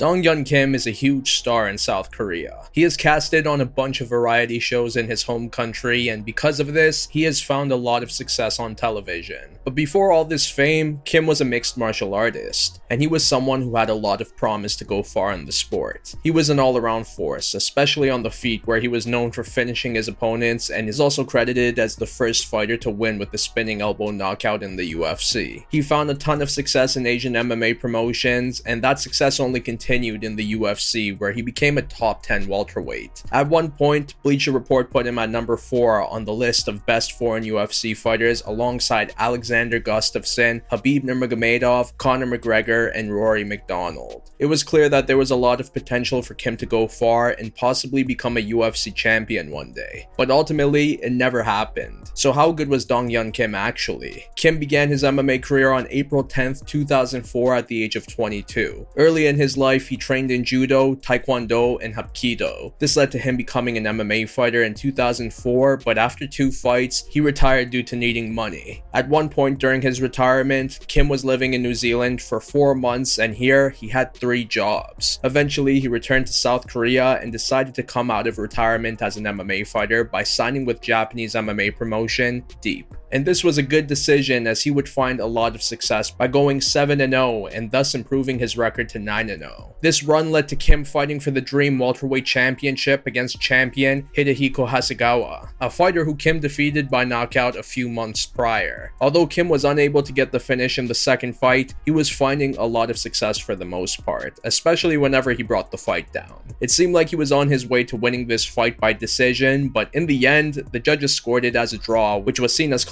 Dong Hyun Kim is a huge star in South Korea. He is casted on a bunch of variety shows in his home country, and because of this, he has found a lot of success on television. But before all this fame, Kim was a mixed martial artist, and he was someone who had a lot of promise to go far in the sport. He was an all around force, especially on the feet, where he was known for finishing his opponents and is also credited as the first fighter to win with the spinning elbow knockout in the UFC. He found a ton of success in Asian MMA promotions, and that success only continued continued in the UFC, where he became a top 10 welterweight. At one point, Bleacher Report put him at number 4 on the list of best foreign UFC fighters alongside Alexander Gustafsson, Khabib Nurmagomedov, Conor McGregor, and Rory MacDonald. It was clear that there was a lot of potential for Kim to go far and possibly become a UFC champion one day. But ultimately, it never happened. So how good was Dong Hyun Kim actually? Kim began his MMA career on April 10th, 2004 at the age of 22. Early in his life, life, he trained in judo, taekwondo, and hapkido. This led to him becoming an MMA fighter in 2004, but after two fights, he retired due to needing money. At one point during his retirement, Kim was living in New Zealand for four months, and here he had three jobs. Eventually, he returned to South Korea and decided to come out of retirement as an MMA fighter by signing with Japanese MMA promotion Deep and this was a good decision as he would find a lot of success by going 7 0 and thus improving his record to 9 0. This run led to Kim fighting for the Dream Welterweight Championship against champion Hidehiko Hasegawa, a fighter who Kim defeated by knockout a few months prior. Although Kim was unable to get the finish in the second fight, he was finding a lot of success for the most part, especially whenever he brought the fight down. It seemed like he was on his way to winning this fight by decision, but in the end, the judges scored it as a draw, which was seen as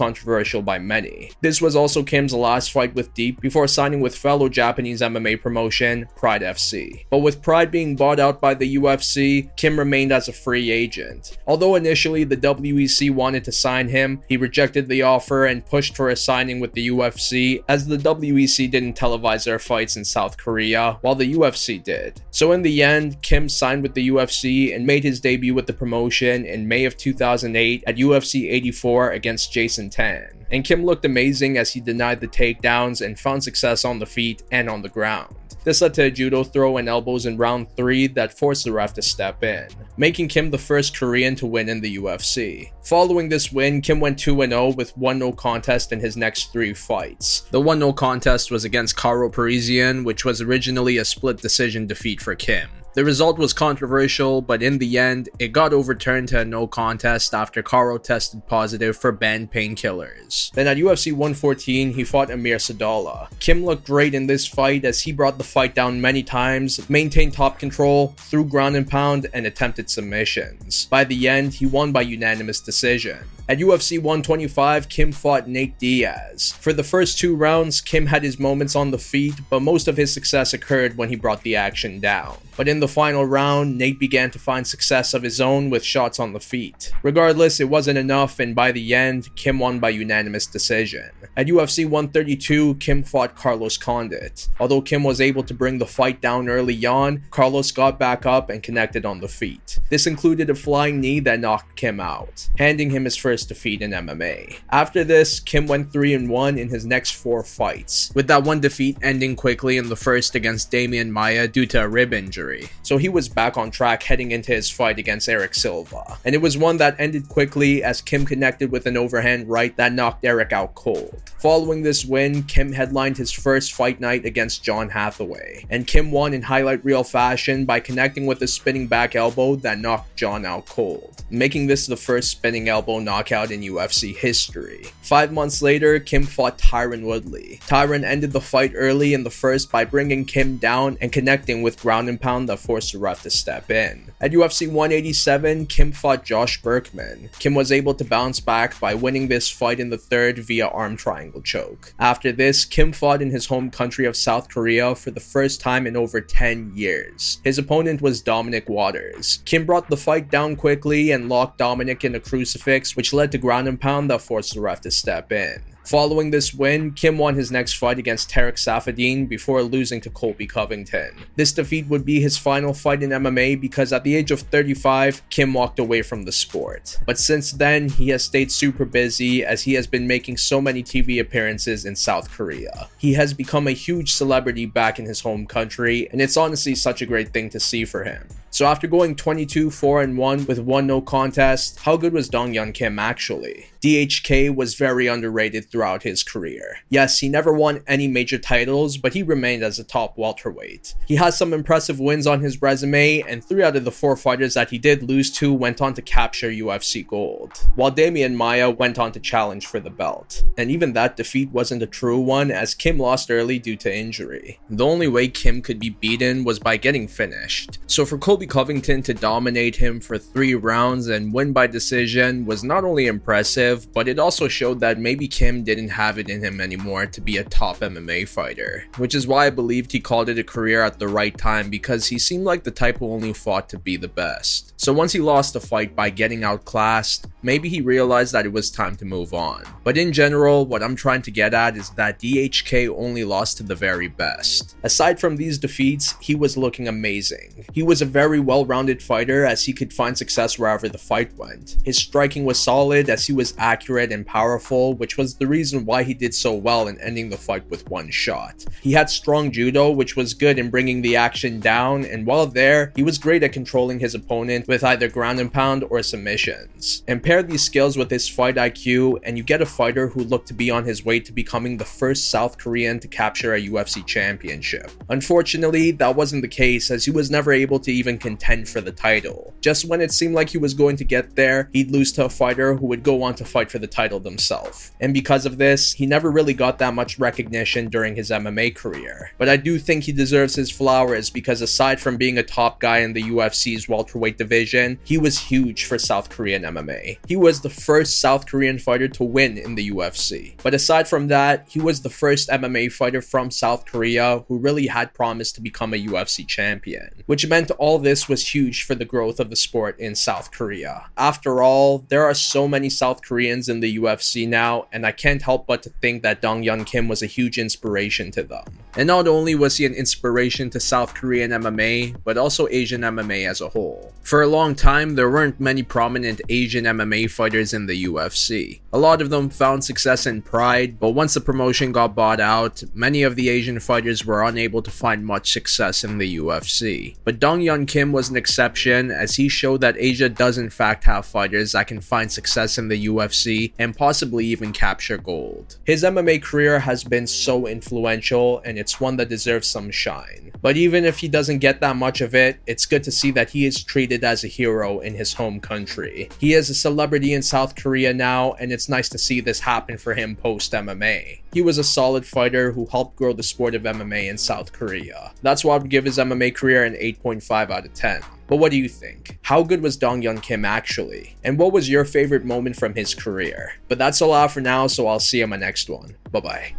by many. This was also Kim's last fight with Deep before signing with fellow Japanese MMA promotion Pride FC. But with Pride being bought out by the UFC, Kim remained as a free agent. Although initially the WEC wanted to sign him, he rejected the offer and pushed for a signing with the UFC as the WEC didn't televise their fights in South Korea while the UFC did. So in the end, Kim signed with the UFC and made his debut with the promotion in May of 2008 at UFC 84 against Jason Tan. And Kim looked amazing as he denied the takedowns and found success on the feet and on the ground. This led to a judo throw and elbows in round 3 that forced the ref to step in, making Kim the first Korean to win in the UFC. Following this win, Kim went 2 0 with 1 0 contest in his next three fights. The 1 0 contest was against Karo Parisyan, which was originally a split decision defeat for Kim. The result was controversial, but in the end, it got overturned to a no contest after Karo tested positive for banned painkillers. Then at UFC 114, he fought Amir Sadollah. Kim looked great in this fight as he brought the fight down many times, maintained top control, threw ground and pound, and attempted submissions. By the end, he won by unanimous decision. At UFC 125, Kim fought Nate Diaz. For the first two rounds, Kim had his moments on the feet, but most of his success occurred when he brought the action down. But in the final round, Nate began to find success of his own with shots on the feet. Regardless, it wasn't enough, and by the end, Kim won by unanimous decision. At UFC 132, Kim fought Carlos Condit. Although Kim was able to bring the fight down early on, Carlos got back up and connected on the feet. This included a flying knee that knocked Kim out, handing him his first first defeat in MMA. After this, Kim went 3 and 1 in his next four fights, with that one defeat ending quickly in the first against Demian Maya due to a rib injury. So he was back on track heading into his fight against Erick Silva. And it was one that ended quickly as Kim connected with an overhand right that knocked Erick out cold. Following this win, Kim headlined his first fight night against John Hathaway, and Kim won in highlight reel fashion by connecting with a spinning back elbow that knocked John out cold, making this the first spinning elbow knockout in UFC history. Five months later, Kim fought Tyron Woodley. Tyron ended the fight early in the first by bringing Kim down and connecting with ground and pound that forced the ref to step in. At UFC 187, Kim fought Josh Burkman. Kim was able to bounce back by winning this fight in the third via arm triangle choke. After this, Kim fought in his home country of South Korea for the first time in over 10 years. His opponent was Dominic Waters. Kim brought the fight down quickly and locked Dominic in a crucifix, which led to ground and pound that forced the ref to step in. Following this win, Kim won his next fight against Tarek Saffiedine before losing to Colby Covington. This defeat would be his final fight in MMA because at the age of 35, Kim walked away from the sport. But since then, he has stayed super busy as he has been making so many TV appearances in South Korea. He has become a huge celebrity back in his home country, and it's honestly such a great thing to see for him. So after going 22 4 and 1 with one no contest, how good was Dong Hyun Kim actually? DHK was very underrated throughout his career. Yes, he never won any major titles, but he remained as a top welterweight. He has some impressive wins on his resume, and three out of the four fighters that he did lose to went on to capture UFC gold, while Demian Maya went on to challenge for the belt. And even that defeat wasn't a true one, as Kim lost early due to injury. The only way Kim could be beaten was by getting finished. So for Colby Covington to dominate him for three rounds and win by decision was not only impressive, impressive, but it also showed that maybe Kim didn't have it in him anymore to be a top MMA fighter, which is why I believed he called it a career at the right time because he seemed like the type who only fought to be the best. So once he lost the fight by getting outclassed, maybe he realized that it was time to move on. But in general, what I'm trying to get at is that DHK only lost to the very best. Aside from these defeats, he was looking amazing. He was a very well-rounded fighter as he could find success wherever the fight went. His striking was solid as he was accurate and powerful, which was the reason why he did so well in ending the fight with one shot. He had strong judo, which was good in bringing the action down, and while there, he was great at controlling his opponent with either ground and pound or submissions. And pair these skills with his fight IQ, and you get a fighter who looked to be on his way to becoming the first South Korean to capture a UFC championship. Unfortunately, that wasn't the case as he was never able to even contend for the title. Just when it seemed like he was going to get there, he'd lose to a fighter who would go on to fight for the title themselves. And because of this, he never really got that much recognition during his MMA career. But I do think he deserves his flowers because aside from being a top guy in the UFC's welterweight division, he was huge for South Korean MMA. He was the first South Korean fighter to win in the UFC. But aside from that, he was the first MMA fighter from South Korea who really had promised to become a UFC champion, which meant all this was huge for the growth of the sport in South Korea. After all, there are so many South Koreans in the UFC now, and I can't help but to think that Dong Hyun Kim was a huge inspiration to them. And not only was he an inspiration to South Korean MMA, but also Asian MMA as a whole. For a long time, there weren't many prominent Asian MMA fighters in the UFC. A lot of them found success in Pride, but once the promotion got bought out, many of the Asian fighters were unable to find much success in the UFC. But Dong Hyun Kim was an exception as he showed that Asia does in fact have fighters that can find success in the UFC UFC and possibly even capture gold. His MMA career has been so influential and it's one that deserves some shine. But even if he doesn't get that much of it, it's good to see that he is treated as a hero in his home country. He is a celebrity in South Korea now, and it's nice to see this happen for him post MMA. He was a solid fighter who helped grow the sport of MMA in South Korea. That's why I would give his MMA career an 8.5 out of 10. But what do you think? How good was Dong Hyun Kim actually? And what was your favorite moment from his career? But that's all out for now, so I'll see you in my next one. Bye bye.